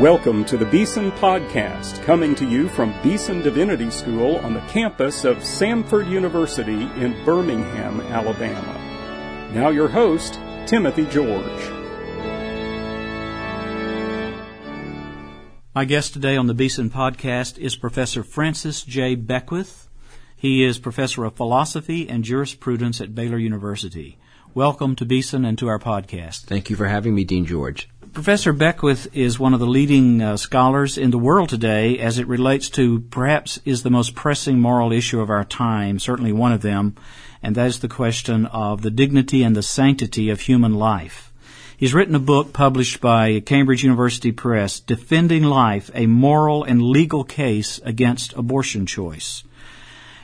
Welcome to the Beeson Podcast, coming to you from Beeson Divinity School on the campus of Samford University in Birmingham, Alabama. Now, your host, Timothy George. My guest today on the Beeson Podcast is Professor Francis J. Beckwith. He is Professor of Philosophy and Jurisprudence at Baylor University. Welcome to Beeson and to our podcast. Thank you for having me, Dean George. Professor Beckwith is one of the leading uh, scholars in the world today as it relates to perhaps is the most pressing moral issue of our time, certainly one of them, and that is the question of the dignity and the sanctity of human life. He's written a book published by Cambridge University Press, Defending Life, a Moral and Legal Case Against Abortion Choice.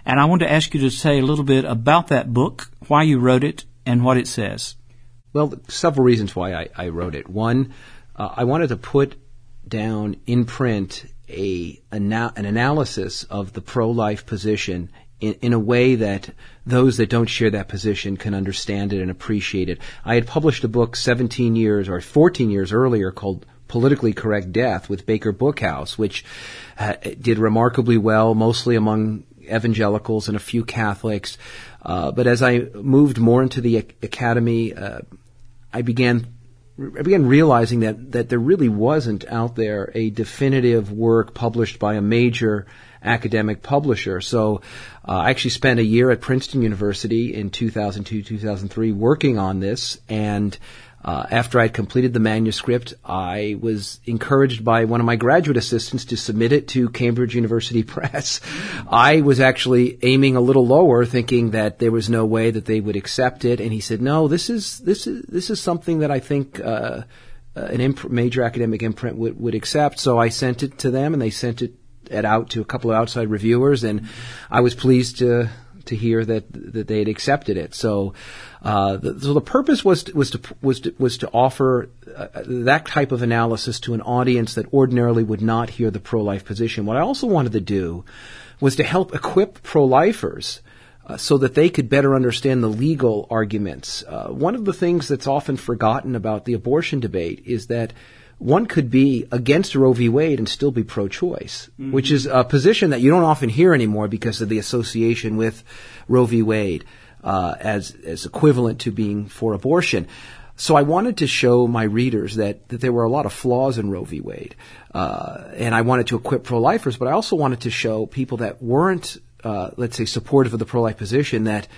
And I want to ask you to say a little bit about that book, why you wrote it, and what it says. Well, several reasons why I, I wrote it. One, uh, I wanted to put down in print a an analysis of the pro-life position in, in, a way that those that don't share that position can understand it and appreciate it. I had published a book 17 years or 14 years earlier called Politically Correct Death with Baker Bookhouse, which uh, did remarkably well, mostly among evangelicals and a few Catholics. Uh, but as I moved more into the academy, uh, I began I began realizing that that there really wasn't out there a definitive work published by a major academic publisher. So uh, I actually spent a year at Princeton University in 2002 2003 working on this and uh, after I'd completed the manuscript, I was encouraged by one of my graduate assistants to submit it to Cambridge University Press. I was actually aiming a little lower, thinking that there was no way that they would accept it, and he said, "No, this is this is this is something that I think." Uh, an imp- major academic imprint would, would accept. So I sent it to them, and they sent it, it out to a couple of outside reviewers, and I was pleased to to hear that that they had accepted it. So, uh, the, so the purpose was to, was to was to, was to offer uh, that type of analysis to an audience that ordinarily would not hear the pro-life position. What I also wanted to do was to help equip pro-lifers. Uh, so that they could better understand the legal arguments. Uh, one of the things that's often forgotten about the abortion debate is that one could be against Roe v. Wade and still be pro-choice, mm-hmm. which is a position that you don't often hear anymore because of the association with Roe v. Wade uh, as as equivalent to being for abortion. So I wanted to show my readers that, that there were a lot of flaws in Roe v. Wade, uh, and I wanted to equip pro-lifers, but I also wanted to show people that weren't, uh, let's say, supportive of the pro-life position that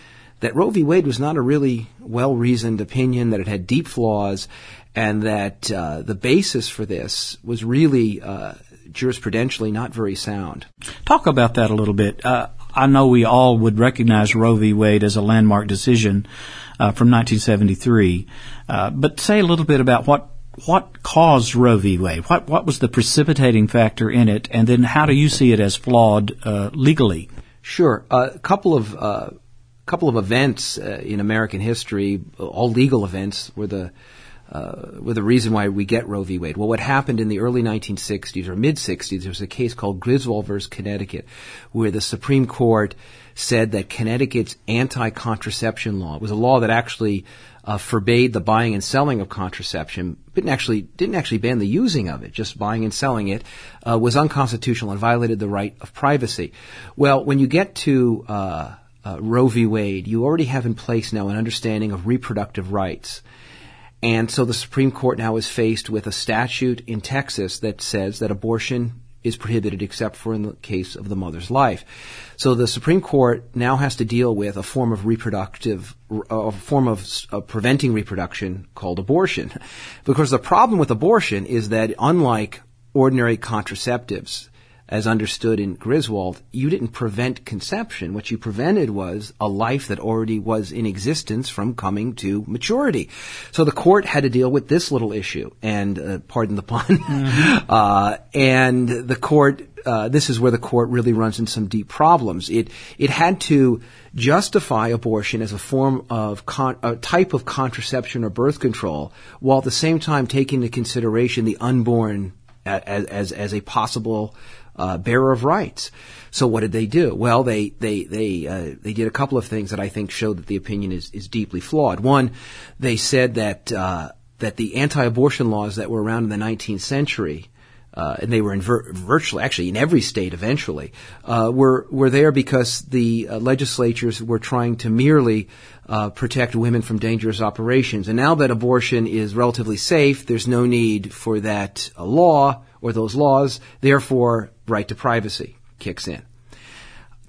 that Roe v. Wade was not a really well-reasoned opinion, that it had deep flaws, and that uh, the basis for this was really uh, jurisprudentially not very sound. Talk about that a little bit. Uh, I know we all would recognize Roe v. Wade as a landmark decision uh, from 1973, uh, but say a little bit about what what caused Roe v. Wade. What what was the precipitating factor in it, and then how do you see it as flawed uh, legally? Sure, a couple of couple of events in American history, all legal events, were the uh, were the reason why we get Roe v. Wade. Well, what happened in the early 1960s or mid 60s, there was a case called Griswold versus Connecticut, where the Supreme Court said that Connecticut's anti-contraception law was a law that actually uh, forbade the buying and selling of contraception, but didn't actually didn't actually ban the using of it, just buying and selling it, uh, was unconstitutional and violated the right of privacy. Well, when you get to uh, uh Roe v. Wade, you already have in place now an understanding of reproductive rights. And so the Supreme Court now is faced with a statute in Texas that says that abortion is prohibited except for in the case of the mother's life. So the Supreme Court now has to deal with a form of reproductive, a form of, preventing reproduction called abortion. Because the problem with abortion is that unlike ordinary contraceptives, as understood in Griswold, you didn't prevent conception. What you prevented was a life that already was in existence from coming to maturity. So the court had to deal with this little issue, and uh, pardon the pun. Mm-hmm. Uh, and the court, uh, this is where the court really runs into some deep problems. It it had to justify abortion as a form of con- a type of contraception or birth control, while at the same time taking into consideration the unborn as as, as a possible uh, bearer of rights. So what did they do? Well, they they they uh, they did a couple of things that I think show that the opinion is is deeply flawed. One, they said that uh, that the anti-abortion laws that were around in the 19th century uh, and they were in vir- virtually, actually in every state eventually, uh, were were there because the uh, legislatures were trying to merely uh, protect women from dangerous operations. And now that abortion is relatively safe, there's no need for that law or those laws. Therefore, right to privacy kicks in.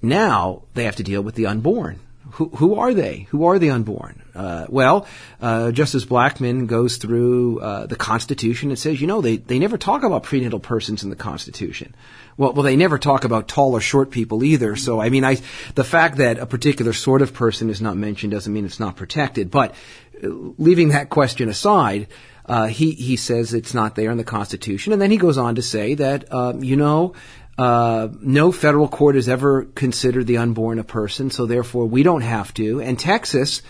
Now they have to deal with the unborn who, are they? Who are the unborn? Uh, well, uh, Justice Blackmun goes through uh, the Constitution and says, you know, they, they never talk about prenatal persons in the Constitution. Well, well, they never talk about tall or short people either. So, I mean, I, the fact that a particular sort of person is not mentioned doesn't mean it's not protected. But uh, leaving that question aside, uh, he he says it's not there in the Constitution, and then he goes on to say that um, you know uh, no federal court has ever considered the unborn a person, so therefore we don't have to. And Texas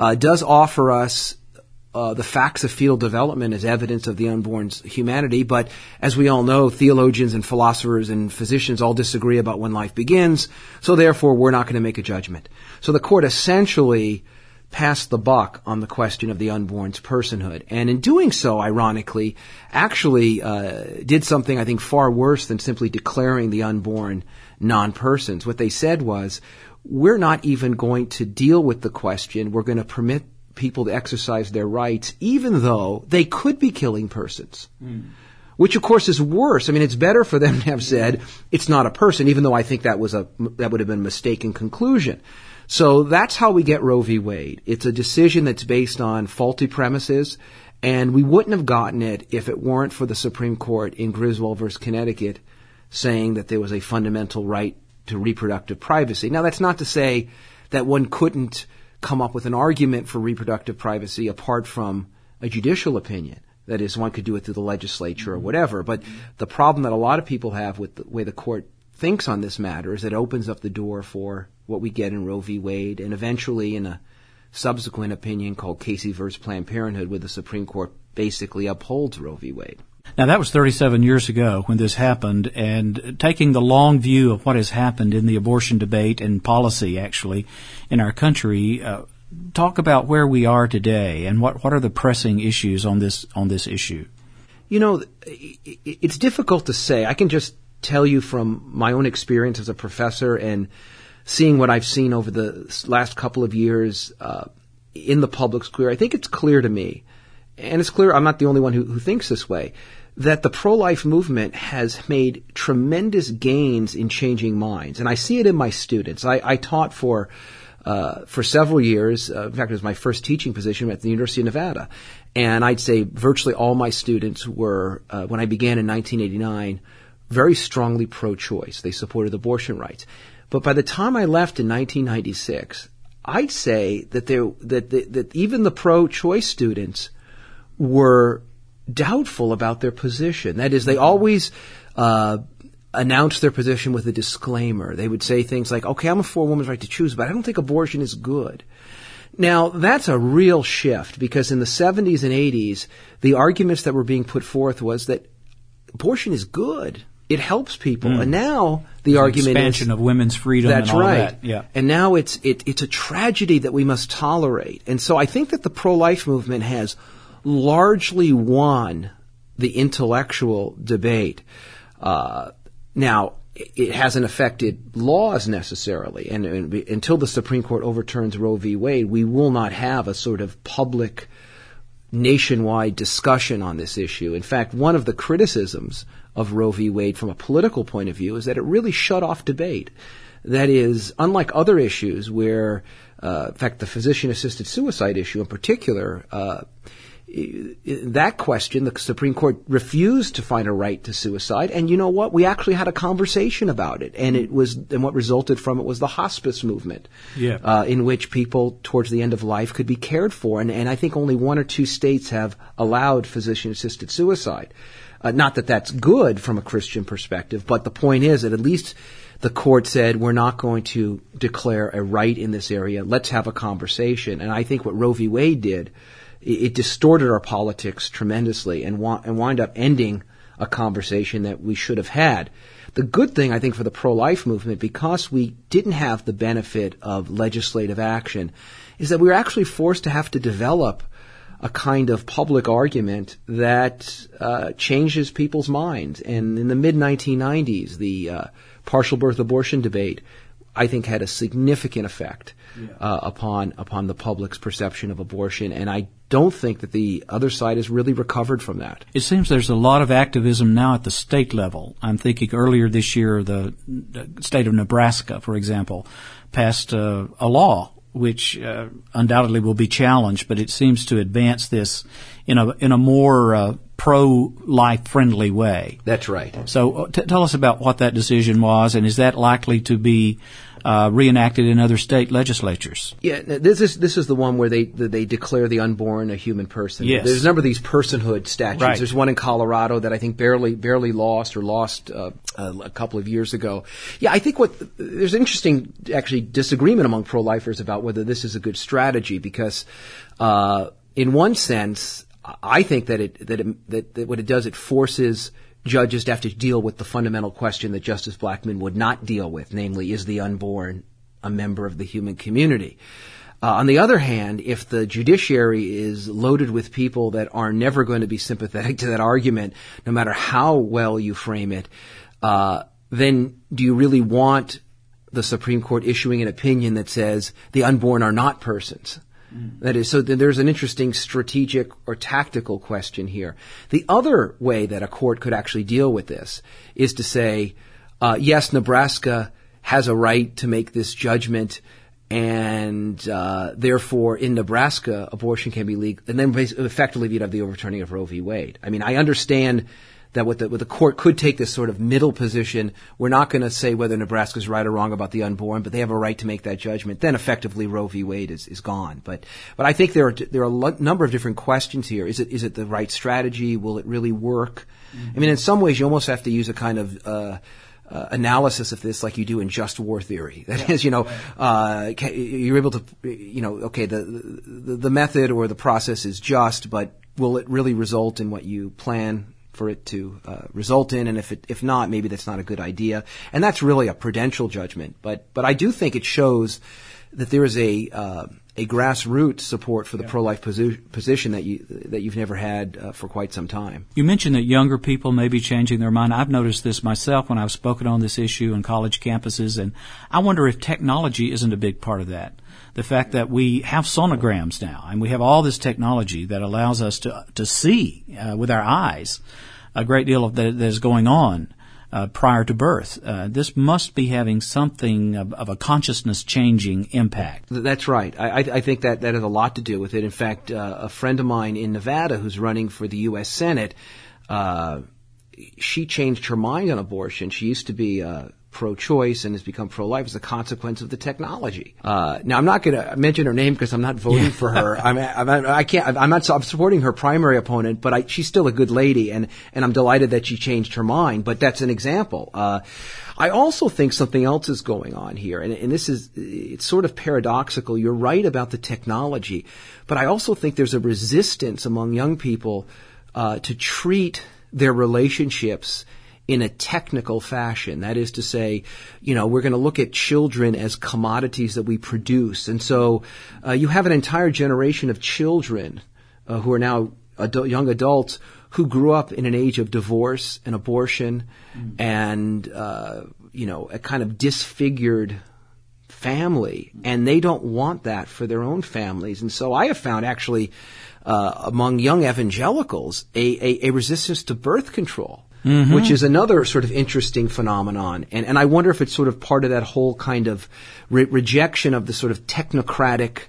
uh, does offer us uh, the facts of fetal development as evidence of the unborn's humanity, but as we all know, theologians and philosophers and physicians all disagree about when life begins, so therefore we're not going to make a judgment. So the court essentially passed the buck on the question of the unborn's personhood. And in doing so, ironically, actually uh, did something I think far worse than simply declaring the unborn non-persons. What they said was, we're not even going to deal with the question. We're going to permit people to exercise their rights, even though they could be killing persons. Mm. Which of course is worse. I mean, it's better for them to have said it's not a person, even though I think that was a that would have been a mistaken conclusion. So that's how we get Roe v. Wade. It's a decision that's based on faulty premises, and we wouldn't have gotten it if it weren't for the Supreme Court in Griswold versus Connecticut saying that there was a fundamental right to reproductive privacy. Now, that's not to say that one couldn't come up with an argument for reproductive privacy apart from a judicial opinion. That is, one could do it through the legislature or whatever. But the problem that a lot of people have with the way the court thinks on this matter is it opens up the door for what we get in Roe v. Wade and eventually in a subsequent opinion called Casey versus Planned Parenthood where the Supreme Court basically upholds Roe v. Wade. Now that was 37 years ago when this happened and taking the long view of what has happened in the abortion debate and policy actually in our country, uh, talk about where we are today and what, what are the pressing issues on this, on this issue? You know, it's difficult to say. I can just tell you from my own experience as a professor and seeing what I've seen over the last couple of years uh, in the public square, I think it's clear to me, and it's clear I'm not the only one who, who thinks this way, that the pro-life movement has made tremendous gains in changing minds, and I see it in my students. I, I taught for uh, for several years. Uh, in fact, it was my first teaching position at the University of Nevada, and I'd say virtually all my students were uh, when I began in 1989 very strongly pro-choice. They supported abortion rights. But by the time I left in 1996, I'd say that there that that, that even the pro-choice students were doubtful about their position. That is, they always uh, announced their position with a disclaimer. They would say things like, "Okay, I'm a for woman's right to choose, but I don't think abortion is good." Now, that's a real shift because in the 70s and 80s, the arguments that were being put forth was that abortion is good it helps people. Mm. And now the There's argument expansion is, of women's freedom. That's right. That. Yeah. And now it's it, it's a tragedy that we must tolerate. And so I think that the pro-life movement has largely won the intellectual debate. Uh, now it hasn't affected laws necessarily, and, and, until the Supreme Court overturns Roe v. Wade, we will not have a sort of public nationwide discussion on this issue. In fact, one of the criticisms of Roe v. Wade from a political point of view is that it really shut off debate. That is, unlike other issues where, uh, in fact, the physician assisted suicide issue in particular, uh, that question, the Supreme Court refused to find a right to suicide, and you know what? We actually had a conversation about it, and it was, and what resulted from it was the hospice movement, yeah. uh, in which people towards the end of life could be cared for, and, and I think only one or two states have allowed physician-assisted suicide. Uh, not that that's good from a Christian perspective, but the point is that at least the court said we're not going to declare a right in this area. Let's have a conversation, and I think what Roe v. Wade did it, distorted our politics tremendously and, wa- and wind up ending a conversation that we should have had. The good thing, I think, for the pro-life movement, because we didn't have the benefit of legislative action, is that we were actually forced to have to develop a kind of public argument that uh, changes people's minds. And in the mid 1990s, the uh, partial birth abortion debate, I think, had a significant effect yeah. uh, upon upon the public's perception of abortion. And I don't think that the other side has really recovered from that. It seems there's a lot of activism now at the state level. I'm thinking earlier this year, the, the state of Nebraska, for example, passed uh, a law which uh, undoubtedly will be challenged, but it seems to advance this in a in a more uh, pro life friendly way. That's right. So uh, t- tell us about what that decision was, and is that likely to be uh, reenacted in other state legislatures. Yeah, this is this is the one where they they declare the unborn a human person. Yes. There's a number of these personhood statutes. Right. There's one in Colorado that I think barely barely lost or lost uh, a couple of years ago. Yeah, I think what there's interesting actually disagreement among pro-lifers about whether this is a good strategy because uh, in one sense I think that it that it, that, that what it does it forces judges have to deal with the fundamental question that Justice Blackmun would not deal with, namely, is the unborn a member of the human community? Uh, on the other hand, if the judiciary is loaded with people that are never going to be sympathetic to that argument, no matter how well you frame it, uh, then do you really want the Supreme Court issuing an opinion that says the unborn are not persons? That is, so there's an interesting strategic or tactical question here. The other way that a court could actually deal with this is to say, uh, yes, Nebraska has a right to make this judgment, and uh, therefore, in Nebraska, abortion can be legal, and then effectively you'd have the overturning of Roe v. Wade. I mean, I understand that what the, what the court could take this sort of middle position. We're not going to say whether Nebraska's right or wrong about the unborn, but they have a right to make that judgment. Then effectively Roe v. Wade is, is gone. But but I think there are there are a number of different questions here. Is it is it the right strategy? Will it really work? Mm-hmm. I mean, in some ways, you almost have to use a kind of uh, uh, analysis of this like you do in just war theory. That yeah, is, you know, uh, you're able to, you know, okay, the, the, the method or the process is just, but will it really result in what you plan for it to uh, result in, and if it, if not, maybe that's not a good idea. And that's really a prudential judgment. But but I do think it shows that there is a uh, a grassroots support for the yeah. pro-life posi- position that you that you've never had uh, for quite some time. You mentioned that younger people may be changing their mind. I've noticed this myself when I've spoken on this issue in college campuses, and I wonder if technology isn't a big part of that the fact that we have sonograms now and we have all this technology that allows us to to see uh, with our eyes a great deal of that, that is going on uh, prior to birth. Uh, this must be having something of, of, a consciousness changing impact. That's right. I, I, think that that has a lot to do with it. In fact, uh, a friend of mine in Nevada who's running for the U.S. Senate uh, she changed her mind on abortion. She used to be uh, pro-choice and has become pro-life as a consequence of the technology. Uh, now, I'm not going to mention her name because I'm not voting for her. I'm, I'm, I can't. I'm not. I'm supporting her primary opponent, but I, she's still a good lady, and and I'm delighted that she changed her mind. But that's an example. Uh, I also think something else is going on here, and, and this is it's sort of paradoxical. You're right about the technology, but I also think there's a resistance among young people uh, to treat their relationships in a technical fashion. That is to say, you know, we're going to look at children as commodities that we produce. And so uh, you have an entire generation of children uh, who are now adult, young adults who grew up in an age of divorce and abortion mm. and, uh, you know, a kind of disfigured family. And they don't want that for their own families. And so I have found actually uh, among young evangelicals a, a, a resistance to birth control mm-hmm. which is another sort of interesting phenomenon. And, and I wonder if it's sort of part of that whole kind of re- rejection of the sort of technocratic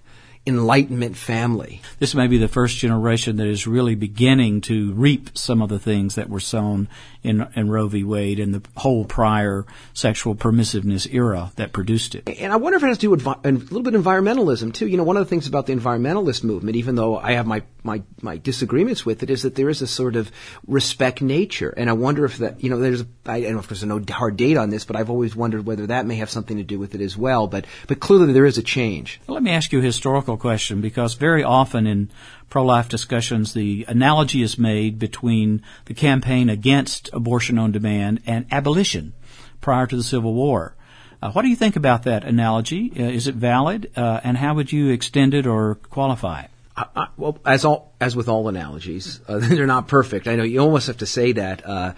Enlightenment family. This may be the first generation that is really beginning to reap some of the things that were sown in, in Roe v. Wade and the whole prior sexual permissiveness era that produced it. And I wonder if it has to do with a little bit environmentalism too. You know, one of the things about the environmentalist movement, even though I have my, my, my disagreements with it, is that there is a sort of respect nature. And I wonder if that, you know, there's, I don't know if there's no hard date on this, but I've always wondered whether that may have something to do with it as well. But, but clearly there is a change. Let me ask you a historical question because very often in pro-life discussions, the analogy is made between the campaign against abortion on demand and abolition prior to the Civil War. Uh, what do you think about that analogy? Uh, is it valid, uh, and how would you extend it or qualify it? I, well, as all as with all analogies, uh, they're not perfect. I know you almost have to say that. Uh,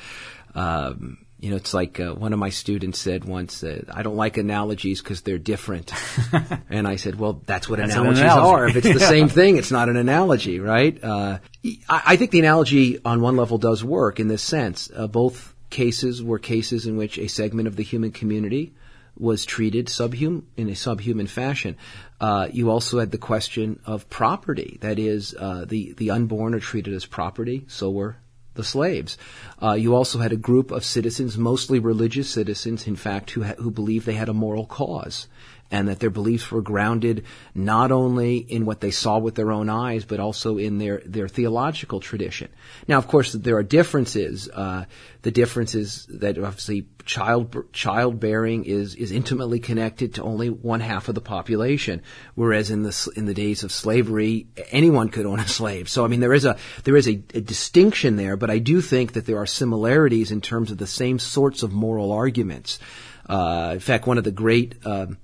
um, you know, it's like uh, one of my students said once that I don't like analogies because they're different. and I said, well, that's what That's analogies an analogy. are. If it's the same thing, it's not an analogy, right? Uh, I, I think the analogy on one level does work in this sense. Uh, both cases were cases in which a segment of the human community was treated subhum in a subhuman fashion. Uh, you also had the question of property. That is, uh, the the unborn are treated as property. So were the slaves. Uh, you also had a group of citizens, mostly religious citizens, in fact, who ha- who believed they had a moral cause. And that their beliefs were grounded not only in what they saw with their own eyes, but also in their, their theological tradition. Now, of course, there are differences. Uh, the difference is that obviously child childbearing is is intimately connected to only one half of the population, whereas in the in the days of slavery, anyone could own a slave. So I mean, there is a there is a, a distinction there, but I do think that there are similarities in terms of the same sorts of moral arguments. Uh, in fact, one of the great um,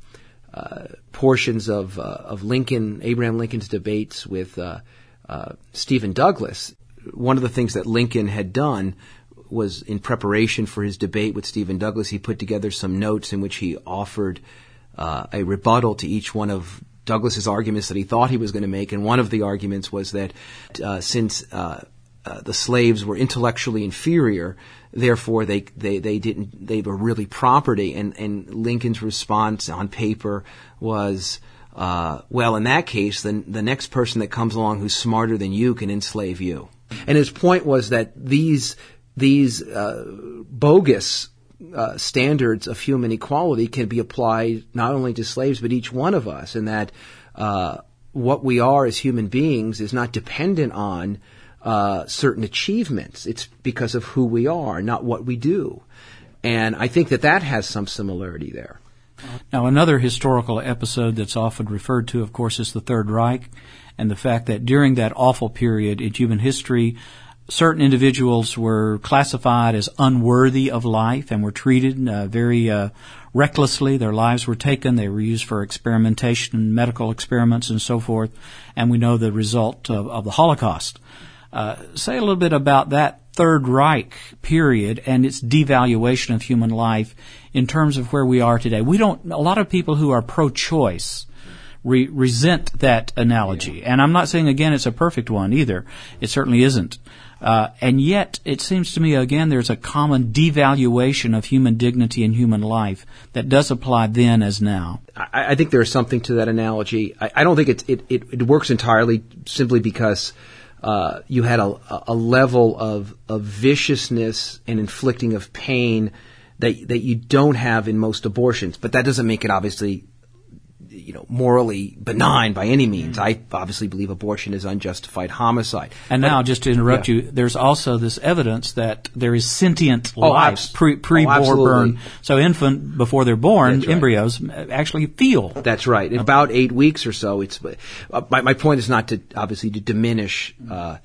portions of uh, of Lincoln, Abraham Lincoln's debates with uh, uh, Stephen Douglas. One of the things that Lincoln had done was in preparation for his debate with Stephen Douglas, he put together some notes in which he offered a rebuttal to each one of Douglas's arguments that he thought he was going to make, and one of the arguments was that uh, since uh, uh, the slaves were intellectually inferior, therefore they, they, they didn't they were really property, and and Lincoln's response on paper was. Uh, well, in that case, then the next person that comes along who's smarter than you can enslave you. And his point was that these these uh, bogus uh, standards of human equality can be applied not only to slaves but each one of us, and that uh, what we are as human beings is not dependent on uh, certain achievements. It's because of who we are, not what we do. And I think that that has some similarity there. Now, another historical episode that's often referred to, of course, is the Third Reich, and the fact that during that awful period in human history, certain individuals were classified as unworthy of life and were treated uh, very uh, recklessly. Their lives were taken. They were used for experimentation, medical experiments, and so forth. And we know the result of, of the Holocaust. Uh, say a little bit about that Third Reich period and its devaluation of human life in terms of where we are today. We don't. A lot of people who are pro-choice re- resent that analogy, and I'm not saying again it's a perfect one either. It certainly isn't. Uh, and yet, it seems to me again there's a common devaluation of human dignity and human life that does apply then as now. I, I think there's something to that analogy. I, I don't think it, it, it works entirely simply because uh, you had a, a level of, of viciousness and inflicting of pain that that you don't have in most abortions. But that doesn't make it obviously you know morally benign by any means. I obviously believe abortion is unjustified homicide. And now, just to interrupt yeah. you, there's also this evidence that there is sentient Oh, life abs- pre oh, pre absolutely. born. So infant before they're born, right. embryos actually feel. That's right. In about eight weeks or so, it's. Uh, my, my point is not to obviously to diminish uh,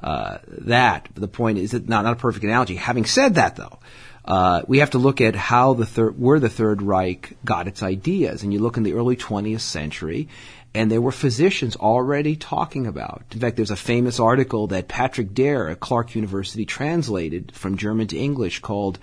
uh, that. The point is that not not a perfect analogy. Having said that, though. Uh, we have to look at how the third, where the Third Reich got its ideas, and you look in the early 20th century, and there were physicians already talking about. In fact, there's a famous article that Patrick Derr at Clark University translated from German to English called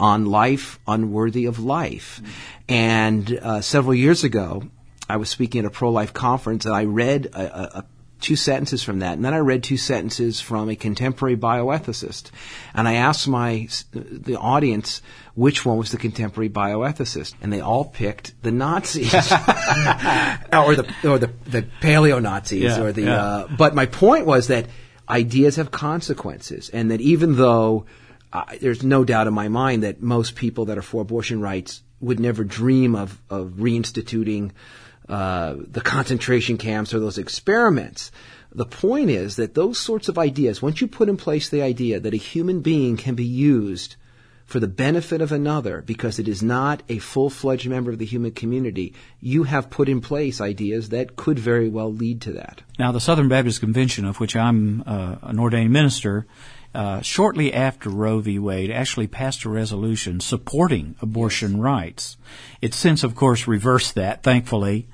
"On Life Unworthy of Life," and uh, several years ago, I was speaking at a pro-life conference, and I read a, a two sentences from that, and then I read two sentences from a contemporary bioethicist, and I asked my the audience which one was the contemporary bioethicist, and they all picked the Nazis, or the or the, the paleo Nazis, Yeah, or the. yeah. Uh, but my point was that ideas have consequences, and that even though uh, there's no doubt in my mind that most people that are for abortion rights would never dream of of reinstituting uh, the concentration camps or those experiments. The point is that those sorts of ideas, once you put in place the idea that a human being can be used for the benefit of another because it is not a full-fledged member of the human community, you have put in place ideas that could very well lead to that. Now, the Southern Baptist Convention, of which I'm uh, an ordained minister, uh, shortly after Roe v. Wade actually passed a resolution supporting abortion rights. It's since, of course, reversed that, thankfully.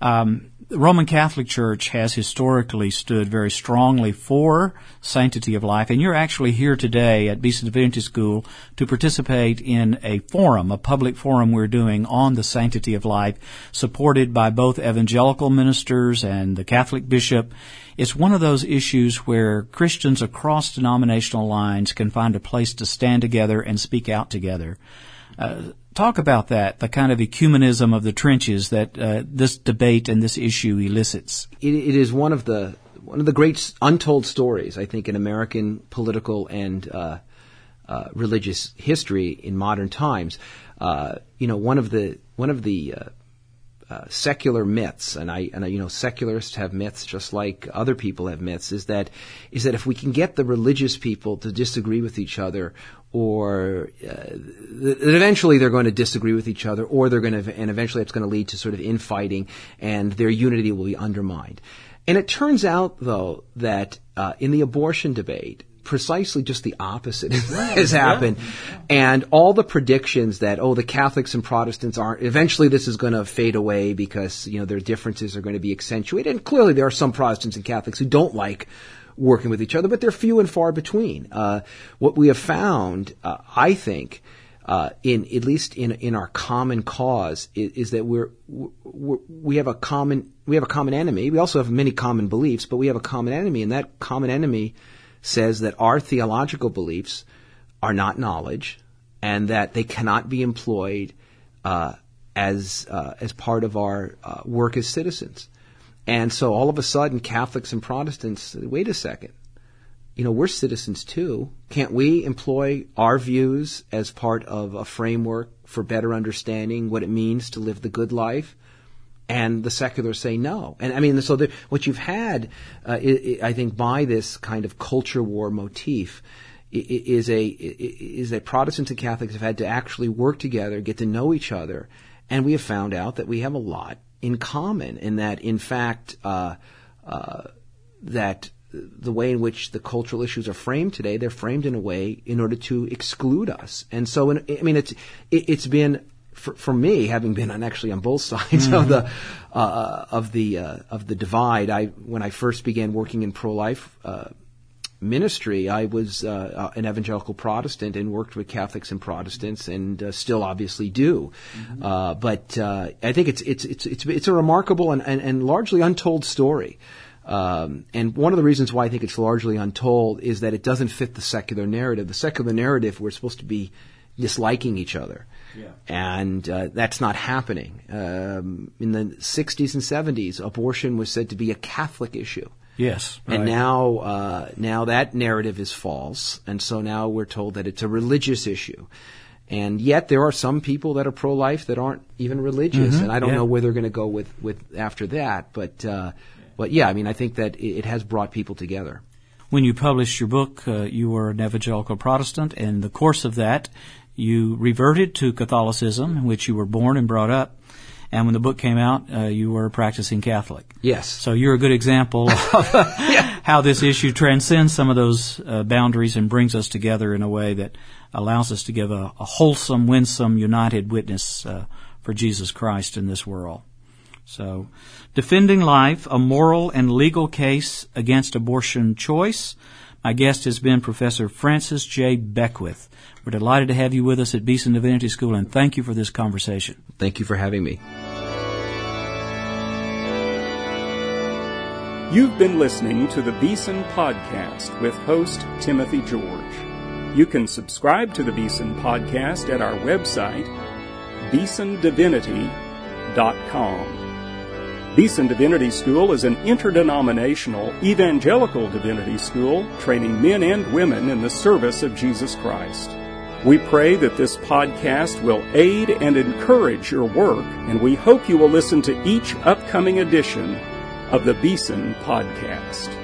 Um, the Roman Catholic Church has historically stood very strongly for sanctity of life, and you're actually here today at Beeson Divinity School to participate in a forum, a public forum we're doing on the sanctity of life, supported by both evangelical ministers and the Catholic bishop. It's one of those issues where Christians across denominational lines can find a place to stand together and speak out together. Uh, talk about that, the kind of ecumenism of the trenches that uh, this debate and this issue elicits. It, it is one of the one of the great untold stories, I think, in American political and uh, uh, religious history in modern times. Uh, you know, one of the one of the uh, secular myths, and I, and I, you know, secularists have myths just like other people have myths, is that, is that if we can get the religious people to disagree with each other, or uh, that eventually they're going to disagree with each other, or they're going to, and eventually it's going to lead to sort of infighting, and their unity will be undermined. And it turns out, though, that uh, in the abortion debate, precisely just the opposite has happened. And all the predictions that, oh, the Catholics and Protestants aren't, eventually this is going to fade away because, you know, their differences are going to be accentuated. And clearly there are some Protestants and Catholics who don't like working with each other, but they're few and far between. Uh, what we have found, uh, I think, uh, in at least in in our common cause is, is that we're, we're, we have a common we have a common enemy. We also have many common beliefs, but we have a common enemy, and that common enemy says that our theological beliefs are not knowledge and that they cannot be employed uh, as uh, as part of our uh, work as citizens. And so all of a sudden, Catholics and Protestants, wait a second, you know, we're citizens too. Can't we employ our views as part of a framework for better understanding what it means to live the good life? And the seculars say no. And I mean, so the, what you've had, uh, I think, by this kind of culture war motif, is a is that Protestants and Catholics have had to actually work together, get to know each other, and we have found out that we have a lot in common. In that, in fact, uh, uh, that the way in which the cultural issues are framed today, they're framed in a way in order to exclude us. And so, in, I mean, it's it, has been for, for me, having been on actually on both sides mm-hmm. of the uh, of the uh, of the divide, I when I first began working in pro life uh, ministry, I was uh, an evangelical Protestant and worked with Catholics and Protestants, and uh, still obviously do. Mm-hmm. Uh, but I think it's it's it's it's it's a remarkable and, and, and largely untold story. Um, and one of the reasons why I think it's largely untold is that it doesn't fit the secular narrative. The secular narrative, we're supposed to be disliking each other. Yeah. And uh, that's not happening. Um, in the 60s and 70s, abortion was said to be a Catholic issue. Yes. Right. And now, uh, now that narrative is false, and so now we're told that it's a religious issue. And yet, there are some people that are pro-life that aren't even religious, mm-hmm. and I don't yeah. know where they're going to go with, with after that. But, uh, but yeah, I mean, I think that it, it has brought people together when you published your book, uh, you were an evangelical Protestant. and In the course of that, you reverted to Catholicism, in which you were born and brought up. And when the book came out, uh, you were a practicing Catholic. Yes. So you're a good example of yeah. how this issue transcends some of those uh, boundaries and brings us together in a way that allows us to give a, a wholesome, winsome, united witness uh, for Jesus Christ in this world. So, defending life, a moral and legal case against abortion choice. My guest has been Professor Francis J. Beckwith. We're delighted to have you with us at Beeson Divinity School, and thank you for this conversation. Thank you for having me. You've been listening to the Beeson Podcast with host Timothy George. You can subscribe to the Beeson Podcast at our website, beesondivinity.com. Beeson Divinity School is an interdenominational evangelical divinity school training men and women in the service of Jesus Christ. We pray that this podcast will aid and encourage your work, and we hope you will listen to each upcoming edition of the Beeson Podcast.